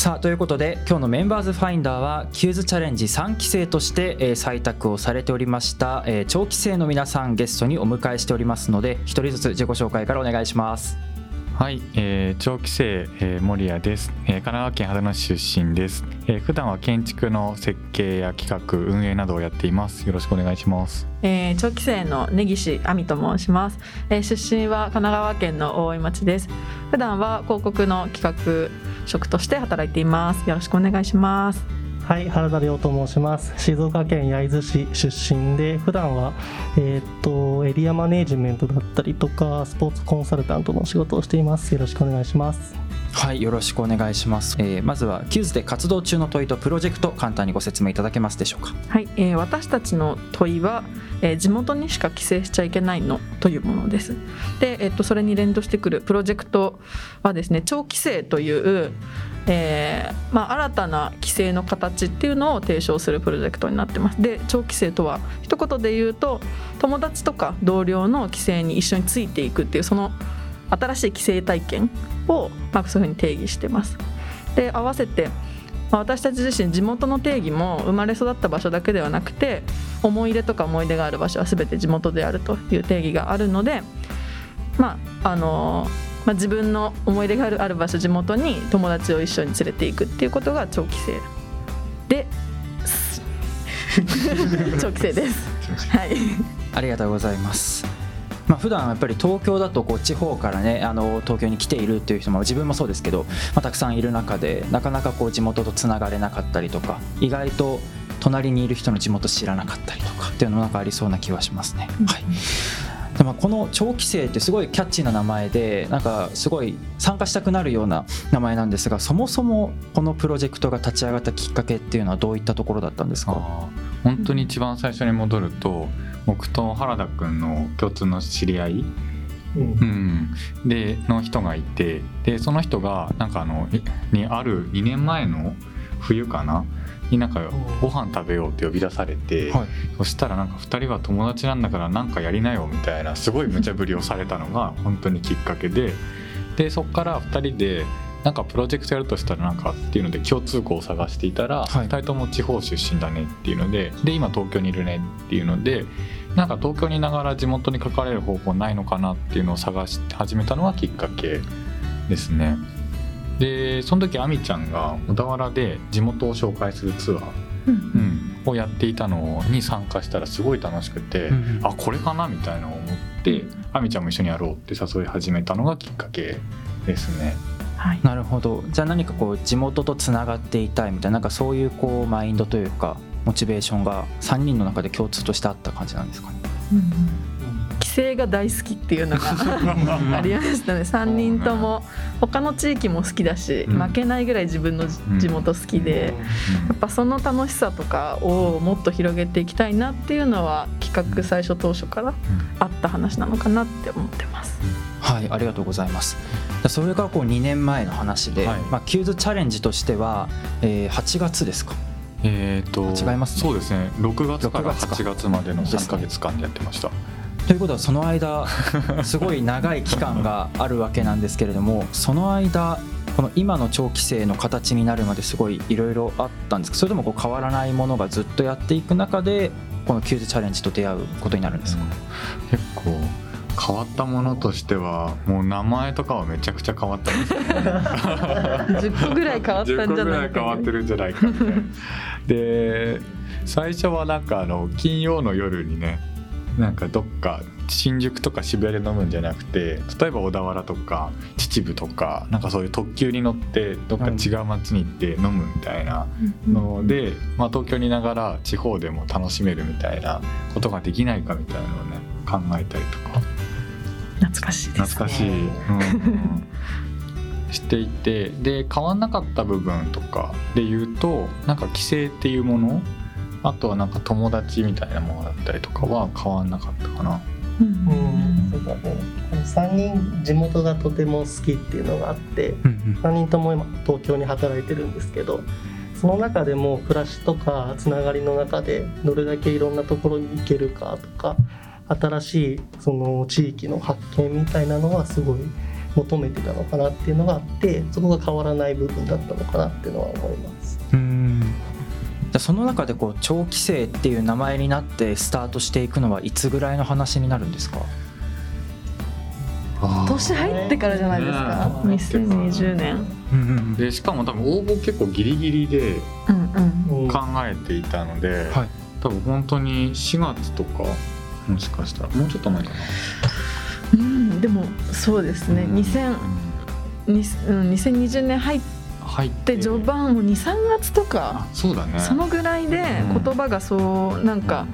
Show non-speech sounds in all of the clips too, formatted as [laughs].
さあということで今日のメンバーズファインダーはキューズチャレンジ3期生として、えー、採択をされておりました、えー、長期生の皆さんゲストにお迎えしておりますので1人ずつ自己紹介からお願いします。はい、えー、長期生、えー、森谷です、えー、神奈川県秦野市出身です、えー、普段は建築の設計や企画運営などをやっています。よろしくお願いします。えー、長期生の根岸亜美と申します、えー、出身は神奈川県の大井町です。普段は広告の企画職として働いています。よろしくお願いします。はい原田亮と申します。静岡県焼津市出身で普段はえー、っとエリアマネジメントだったりとかスポーツコンサルタントの仕事をしています。よろしくお願いします。はいよろしくお願いします、えー、まずは QWS で活動中の問いとプロジェクト簡単にご説明いただけますでしょうか？はい、えー、私たちの問いは、えー、地元にしか帰省しちゃいけないのというものです。で、えー、っとそれに連動してくるプロジェクトはですね長期生というえーまあ、新たな規制の形っていうのを提唱するプロジェクトになってます。で長期規制とは一言で言うと友達とか同僚の規制に一緒についていくっていうその新しい規制体験を、まあ、そういうふうに定義してますで合わせて、まあ、私たち自身地元の定義も生まれ育った場所だけではなくて思い出とか思い出がある場所は全て地元であるという定義があるのでまああのーまあ、自分の思い出があるある場所地元に友達を一緒に連れていくっていうことが長期生で [laughs] 長期生です。はい。ありがとうございます。まあ、普段やっぱり東京だとこう地方からねあの東京に来ているっていう人も自分もそうですけど、まあ、たくさんいる中でなかなかこう地元とつながれなかったりとか意外と隣にいる人の地元知らなかったりとかっていうのもなんかありそうな気はしますね。はいでもこの長期生ってすごいキャッチーな名前でなんかすごい参加したくなるような名前なんですがそもそもこのプロジェクトが立ち上がったきっかけっていうのはどういったところだったんですか？本当に一番最初に戻ると僕と原田君の共通の知り合いうん、での人がいてでその人がなんかあのにある2年前の冬かなになん。かご飯食べようって呼び出されて、はい、そしたらなんか2人は友達なんだから何かやりなよみたいなすごい無茶ぶりをされたのが本当にきっかけででそこから2人でなんかプロジェクトやるとしたらなんかっていうので共通項を探していたら、はい、2人とも地方出身だねっていうのでで今東京にいるねっていうのでなんか東京にいながら地元に書かれる方法ないのかなっていうのを探し始めたのがきっかけですね。でその時亜美ちゃんが小田原で地元を紹介するツアー、うん、をやっていたのに参加したらすごい楽しくて、うん、あこれかなみたいなのを思って亜美ちゃんも一緒にやろうって誘い始めたのがきっかけですね。はい、なるほど。じゃあ何かこう地元とつながっていたいみたいななんかそういうこうマインドというかモチベーションが3人の中で共通としてあった感じなんですかね？うん帰省が大好きっていうのが [laughs] ありましたね。3人とも。他の地域も好きだし、負けないぐらい自分の地元好きで、やっぱその楽しさとかをもっと広げていきたいなっていうのは企画最初当初からあった話なのかなって思ってます。はいありがとうございます。それからこう2年前の話で、はい、まあ、キューズチャレンジとしては、えー、8月ですか？えーと、違います、ね、そうですね。6月から8月までの3か月間でやってました。ということはその間すごい長い期間があるわけなんですけれどもその間この今の長期生の形になるまですごいいろいろあったんですか？それともこう変わらないものがずっとやっていく中でこのキューズチャレンジと出会うことになるんですか、うん、結構変わったものとしてはもう名前とかはめちゃくちゃ変わったんですよ、ね、[laughs] 10個ぐらい変わったんじゃないか、10個ぐらい変わってるんじゃないかみたいなで最初はなんかあの金曜の夜にねなんかどっか新宿とか渋谷で飲むんじゃなくて例えば小田原とか秩父とかなんかそういう特急に乗ってどっか違う街に行って飲むみたいなので、まあ、東京にいながら地方でも楽しめるみたいなことができないかみたいなのをね考えたりとか。懐かしいです、ね、懐かしい、うん。していて。で変わんなかった部分とかで言うとなんか規制っていうものあとはなんか友達みたいなものだったりとかは変わんなかったかな。うん、そうだね3人地元がとても好きっていうのがあって、3人とも今東京に働いてるん。ですけどその中でも暮らしとかつながりの中でどれだけいろん。なところに行けるかとか新しいその地域の発見みたいなのはすごい求めてたのかなっていうのがあってそこが変わらない部分だったのかなっていうのは思います。その中でこう長期生っていう名前になってスタートしていくのはいつぐらいの話になるんですか？年入ってからじゃないですか、ね、2020年、でしかも多分応募結構ギリギリで考えていたので、うんうんはい、多分本当に4月とかもしかしたら。もうちょっと前かな。うんでもそうですね、うん、2000 2020年入って序盤も23月とかそうだね。そのぐらいで言葉がそうなんか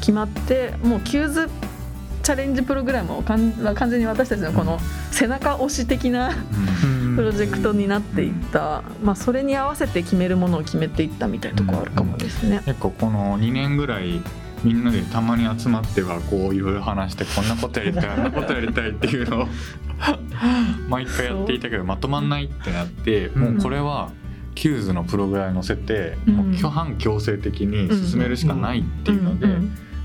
決まってもうキューズチャレンジプログラムを完全に私たちのこの背中押し的なプロジェクトになっていった、まあ、それに合わせて決めるものを決めていったみたいなところあるかもですね。結構この2年ぐらいみんなでたまに集まってはこういろいろ話してこんなことやりたいあんなことやりたいっていうのを [laughs] 毎回やっていたけどまとまんないってなってもうこれは QWS のプログラムに載せて、もう半強制的に進めるしかないっていうので。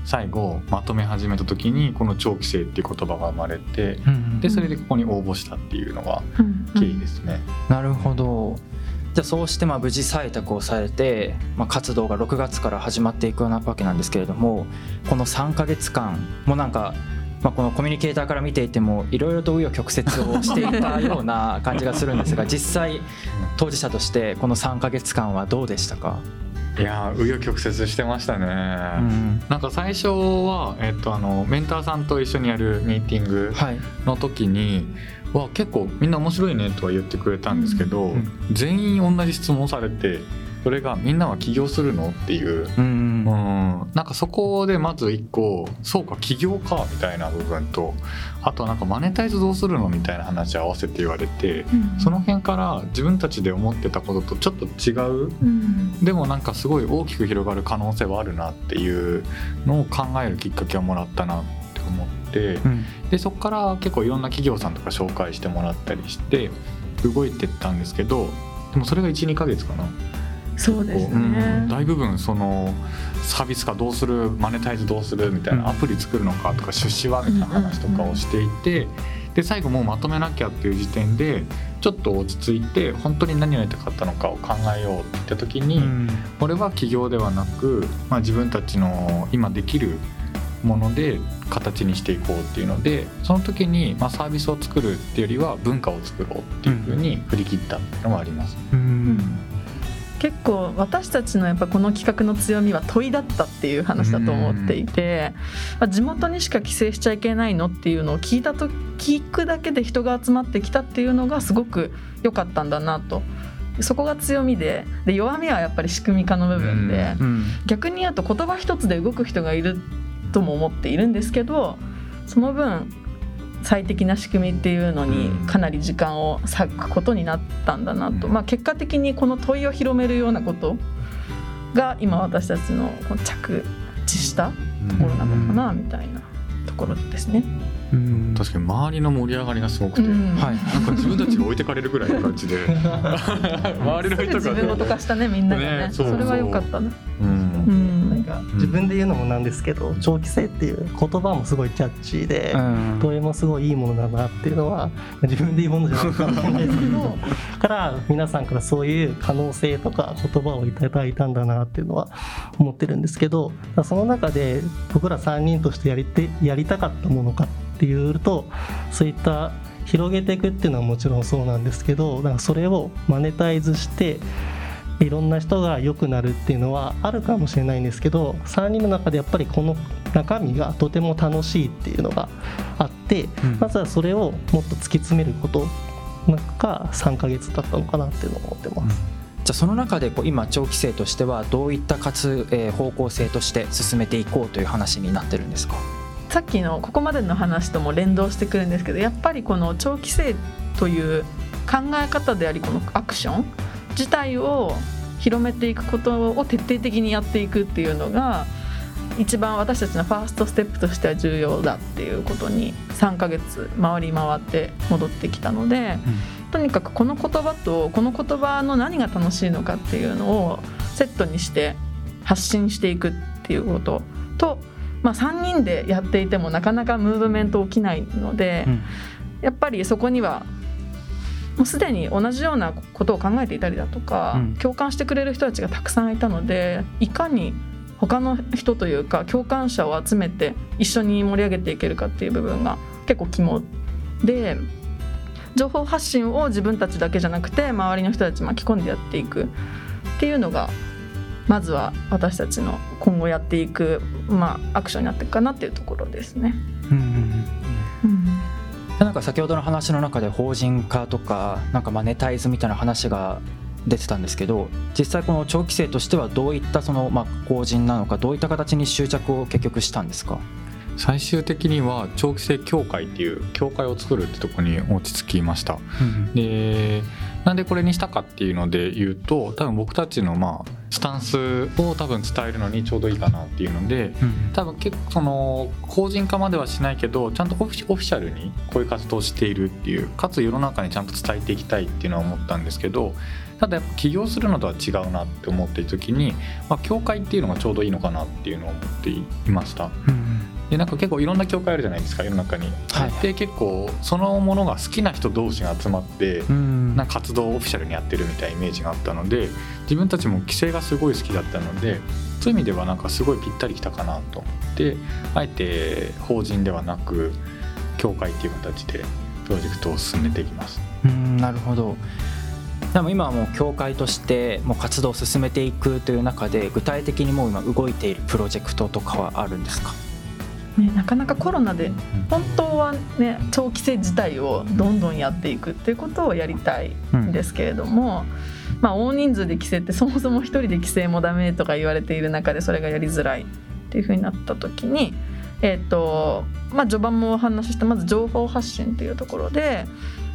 最後まとめ始めた時にこの超帰省っていう言葉が生まれて、でそれでここに応募したっていうのが経緯ですね。なるほど。じゃあそうしてまあ無事採択をされて、まあ、活動が6月から始まっていくわけなんですけれどもこの3か月間もなんか、まあ、このコミュニケーターから見ていてもいろいろと紆余曲折をしていたような感じがするんですが [laughs] 実際当事者としてこの3か月間はどうでしたか？いや紆余曲折してましたね、うん、なんか最初は、えっと、あのメンターさんと一緒にやるミーティングの時に、はい、わ結構みんな面白いねとは言ってくれたんですけど、うん、全員同じ質問されてそれがみんなは起業するの？っていう、うん、なんかそこでまず一個そうか起業かみたいな部分とあとはなんかマネタイズどうするのみたいな話合わせて言われて、うん、その辺から自分たちで思ってたこととちょっと違う、うん、でもなんかすごい大きく広がる可能性はあるなっていうのを考えるきっかけをもらったなって思って、うん、でそこから結構いろんな企業さんとか紹介してもらったりして動いてったんですけどでもそれが12ヶ月かな。そうですね、うん、大部分そのサービス化どうするマネタイズどうするみたいな、アプリ作るのかとか出資はみたいな話とかをしていて、で最後もうまとめなきゃっていう時点でちょっと落ち着いて本当に何をやりたかったのかを考えようって言った時に、うん、これは起業ではなく、まあ、自分たちの今できるもので形にしていこうっていうのでその時にまあサービスを作るっていうよりは文化を作ろうっていうふうに振り切ったっていうのがあります。うん結構私たちのやっぱこの企画の強みは問いだったっていう話だと思っていて、まあ、地元にしか帰省しちゃいけないのっていうのを聞いたと聞くだけで人が集まってきたっていうのがすごく良かったんだなと。そこが強みでで弱みはやっぱり仕組み化の部分で、逆に言うと言葉一つで動く人がいるとも思っているんですけどその分最適な仕組みっていうのにかなり時間を割くことになったんだなと、まあ、結果的にこの問いを広めるようなことが今私たちの着地したところなのかなみたいなところですね。確かに周りの盛り上がりがすごくて、うん、なんか自分たちが置いてかれるぐらいの感じで。[laughs] 周りの人が、ね、自分ごと化したねみんながね、ね、それは良かったね。うん、自分で言うのもなんですけど長期性っていう言葉もすごいキャッチーでどれもすごいいいものだなっていうのは自分で言うものじゃないかもしれないですけど [laughs] から皆さんからそういう可能性とか言葉をいただいたんだなっていうのは思ってるんですけどその中で僕ら3人としてやりてやりたかったものかっていうとそういった広げていくっていうのはもちろんそうなんですけどなんかそれをマネタイズしていろんな人が良くなるっていうのはあるかもしれないんですけど3人の中でやっぱりこの中身がとても楽しいっていうのがあって、うん、まずはそれをもっと突き詰めることが3ヶ月だったのかなっていうのを思ってます。うん。じゃあその中でこう今長期生としてはどういった活、えー、方向性として進めていこうという話になってるんですか？さっきのここまでの話とも連動してくるんですけどやっぱりこの長期生という考え方でありこのアクション自体を広めていくことを徹底的にやっていくっていうのが一番私たちのファーストステップとしては重要だっていうことに3ヶ月回り回って戻ってきたので、うん、とにかくこの言葉とこの言葉の何が楽しいのかっていうのをセットにして発信していくっていうことと、まあ、3人でやっていてもなかなかムーブメント起きないので、うん、やっぱりそこにはもうすでに同じようなことを考えていたりだとか、うん、共感してくれる人たちがたくさんいたのでいかに他の人というか共感者を集めて一緒に盛り上げていけるかっていう部分が結構肝で情報発信を自分たちだけじゃなくて周りの人たち巻き込んでやっていくっていうのがまずは私たちの今後やっていく、まあ、アクションになっていくかなっていうところですね。うんうんうんなんか先ほどの話の中で法人化とかなんかマネタイズみたいな話が出てたんですけど実際この長期生としてはどういったそのまあ法人なのかどういった形に執着を結局したんですか？最終的には長期生協会っていう協会を作るってとこに落ち着きました、うん、でなんでこれにしたかっていうので言うと多分僕たちのまあスタンスを多分伝えるのにちょうどいいかなっていうので、うん、多分結構その法人化まではしないけどちゃんとオフィシャルにこういう活動をしているっていうかつ世の中にちゃんと伝えていきたいっていうのは思ったんですけどただやっぱ起業するのとは違うなって思っている時に、まあ、教会っていうのがちょうどいいのかなっていうのを思っていました。うんでなんか結構いろんな教会あるじゃないですか世の中に。はい、で結構そのものが好きな人同士が集まってなんか活動をオフィシャルにやってるみたいなイメージがあったので自分たちも規制がすごい好きだったのでそういう意味ではなんかすごいぴったりきたかなと思ってあえて法人ではなく教会っていう形でプロジェクトを進めていきます。うんなるほどでも今はもう協会としてもう活動を進めていくという中で具体的にもう今動いているプロジェクトとかはあるんですか？ね、なかなかコロナで本当はね長期制自体をどんどんやっていくっていうことをやりたいんですけれども、うん、まあ、大人数で規制ってそもそも1人で規制もダメとか言われている中でそれがやりづらいっていうふうになった時に、えーとまあ、序盤もお話ししたまず情報発信っていうところで、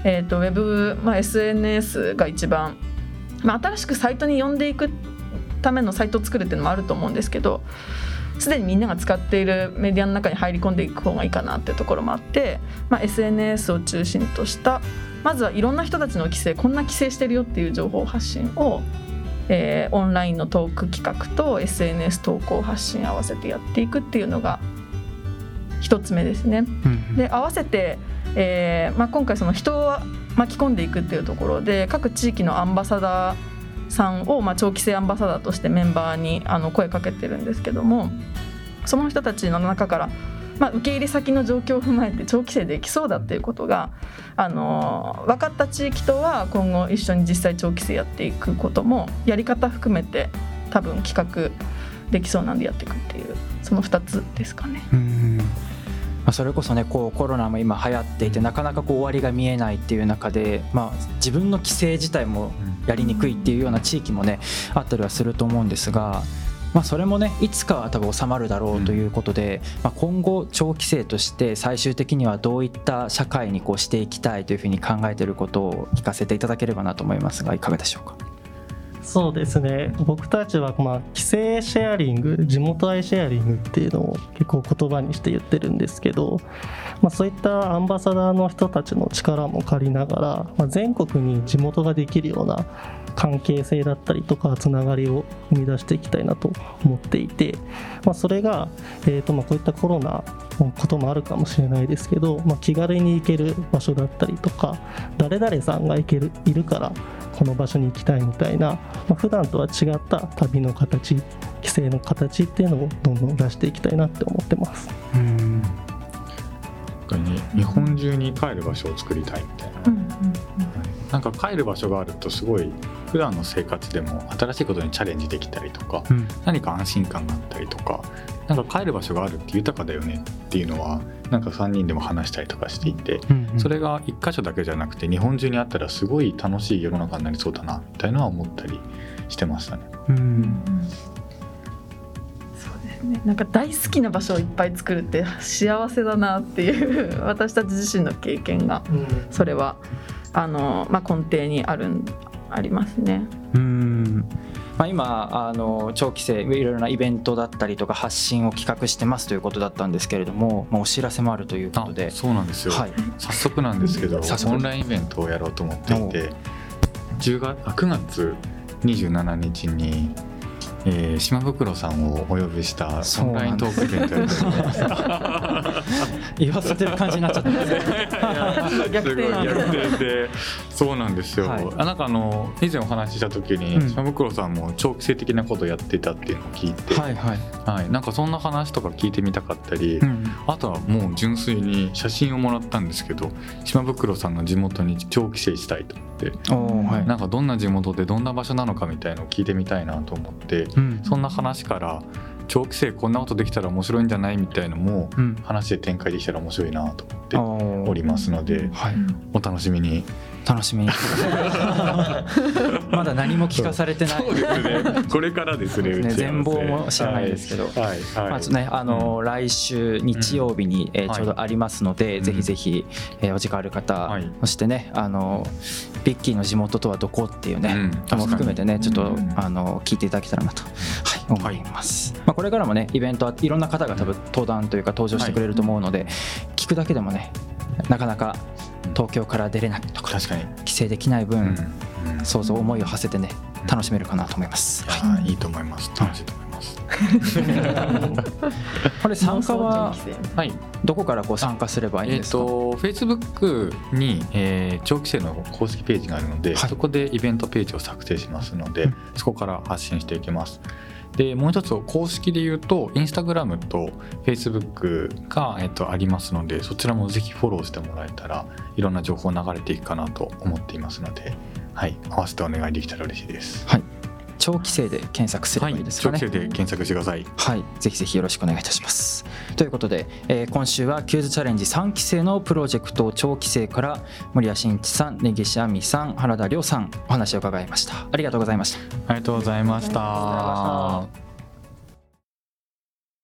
えーと、ウェブ、まあ、SNS が一番、まあ、新しくサイトに呼んでいくためのサイトを作るっていうのもあると思うんですけどすでにみんなが使っているメディアの中に入り込んでいく方がいいかなっていうところもあって、まあ、SNS を中心としたまずはいろんな人たちの規制こんな規制してるよっていう情報発信を、えー、オンラインのトーク企画と SNS 投稿発信合わせてやっていくっていうのが一つ目ですね。で合わせて、えーまあ、今回その人を巻き込んでいくっていうところで各地域のアンバサダーさんを、まあ、長期生アンバサダーとしてメンバーにあの声かけてるんですけどもその人たちの中から、まあ、受け入れ先の状況を踏まえて長期生できそうだっていうことがあの分かった地域とは今後一緒に実際長期生やっていくこともやり方含めて多分企画できそうなんでやっていくっていうその2つですかね。うんまあ、それこそねこうコロナも今流行っていてなかなかこう終わりが見えないっていう中で、まあ、自分の規制自体もやりにくいっていうような地域もねあったりはすると思うんですが。まあ、それもねいつかは多分収まるだろうということで、まあ、今後長期生として最終的にはどういった社会にこうしていきたいというふうに考えていることを聞かせていただければなと思いますがいかがでしょうか？そうですね。僕たちはまあ規制シェアリング地元愛シェアリングっていうのを結構言葉にして言ってるんですけど、まあ、そういったアンバサダーの人たちの力も借りながら、まあ、全国に地元ができるような関係性だったりとかつながりを生み出していきたいなと思っていて、まあ、それが、えーとまあこういったコロナのこともあるかもしれないですけど、まあ、気軽に行ける場所だったりとか誰々さんが行けるいるからこの場所に行きたいみたいな、まあ、普段とは違った旅の形帰省の形っていうのをどんどん出していきたいなって思ってます。うん。に日本中に帰る場所を作りたいみたいな、うん、なんか帰る場所があるとすごい普段の生活でも新しいことにチャレンジできたりとか、うん、何か安心感があったりとかなんか帰る場所があるって豊かだよねっていうのはなんか3人でも話したりとかしていて、うんうん、それが1箇所だけじゃなくて日本中にあったらすごい楽しい世の中になりそうだなみたいなのは思ったりしてましたね。うん。ね、なんか大好きな場所をいっぱい作るって幸せだなっていう私たち自身の経験がそれはあの、まあ、根底にあるありますね。うん。まあ、今あの長期生いろいろなイベントだったりとか発信を企画してますということだったんですけれども、まあ、お知らせもあるということで。そうなんですよ、はい、早速なんですけど [laughs] オンラインイベントをやろうと思っていて10月9月27日にえー、島袋さんをお呼びしたオンライントークイベントやってます言わせてる感じになっちゃった [laughs] 逆転逆転で。そうなんですよ、はい、あなんかあの以前お話しした時に、うん、島袋さんも長期性的なことをやってたっていうのを聞いて、はいはい。はい、なんかそんな話とか聞いてみたかったり、うん、あとはもう純粋に写真をもらったんですけど島袋さんの地元に長期生したいと思って、はい、なんかどんな地元でどんな場所なのかみたいのを聞いてみたいなと思って、うん、そんな話から長期生こんなことできたら面白いんじゃないみたいのも話で展開できたら面白いなと思っておりますので、はい、お楽しみに。楽しみに。[laughs] まだ何も聞かされてない、ね、これからですねね。全貌も知らないですけど、はい。はい。まあねあの、うん、来週日曜日に、えー、ちょうどありますので、はい、ぜひぜひ、えー、お時間ある方、はい、そしてねあのビッキーの地元とはどこっていうね、うん、も含めてねちょっと、うん、あの聞いていただけたらなと、はい、思います、まあ、これからもねイベントはいろんな方が多分登壇というか登場してくれると思うので、聞くだけでもねなかなか東京から出れないとか確かに帰省できない分、うん、想像思いを馳せてね楽しめるかなと思います。はい、いいと思います。楽しいと思います。[laughs] これ参加は、[laughs] はい、どこからこう参加すればいいんですか？えっ、ー、と、フェイスブックに、えー、長期生の公式ページがあるので、はい、そこでイベントページを作成しますので、うん、そこから発信していきます。でもう一つを公式で言うとインスタグラムとフェイスブックが、えっと、ありますのでそちらもぜひフォローしてもらえたらいろんな情報流れていくかなと思っていますので、はい、合わせてお願いできたら嬉しいです。はい長期生で検索すればいいですかね、はい、長期生で検索してください。はいぜひぜひよろしくお願いいたします。ということで、えー、今週はキューズチャレンジ3期生のプロジェクト長期生から森谷真一さん根岸亜美さん原田亮さんお話を伺いました。ありがとうございました。ありがとうございました